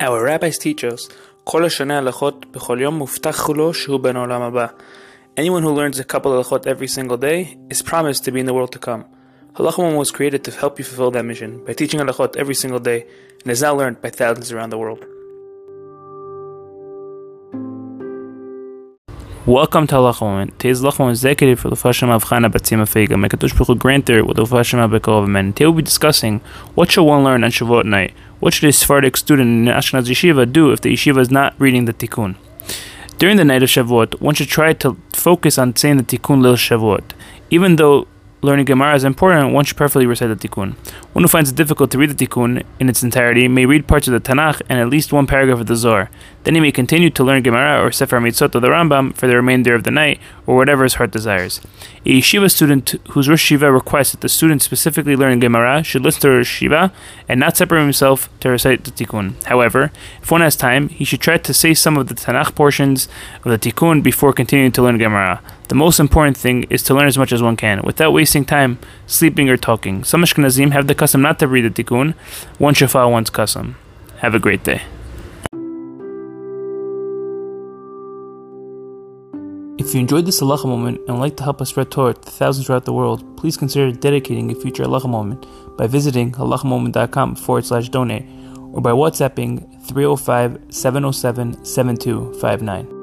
Our rabbis teach us, כל השנה הלכות בכל יום מובטח לו שהוא בן העולם הבא. Anyone who learns a couple of halachot every single day is promised to be in the world to come. Halachah was created to help you fulfill that mission by teaching halachot every single day and is now learned by thousands around the world. Welcome to Halacha Moment. Today's Halacha Moment is dedicated for the Fashem of Chana Batzima Feiga. May Kadosh Baruch grant her with the Fashem of Bekov Men. Today we'll be discussing what should one learn on Shavuot night. What should a Sephardic student in an Ashkenaz yeshiva do if the yeshiva is not reading the Tikkun? During the night of Shavuot, one should try to focus on saying the Tikkun Leil Shavuot. Even though learning Gemara is important, one should preferably recite the Tikkun. One who finds it difficult to read the Tikkun in its entirety may read parts of the Tanakh and at least one paragraph of the Zohar. Then he may continue to learn Gemara or Sefer Mitzvot of the Rambam for the remainder of the night or whatever his heart desires. A yeshiva student whose Rosh Yeshiva requests that the student specifically learn Gemara should listen to Rosh Yeshiva and not separate himself to recite the Tikkun. However, if one has time, he should try to say some of the Tanakh portions of the Tikkun before continuing to learn Gemara. The most important thing is to learn as much as one can, without wasting time sleeping or talking. Some Ashkenazim have the custom not to read the Tikkun. One follow one's custom. Have a great day. If you enjoyed this halacha moment and would like to help us spread Torah to thousands throughout the world, please consider dedicating a future halacha moment by visiting halachamoment.com forward slash donate or by WhatsApping 305 707 7259.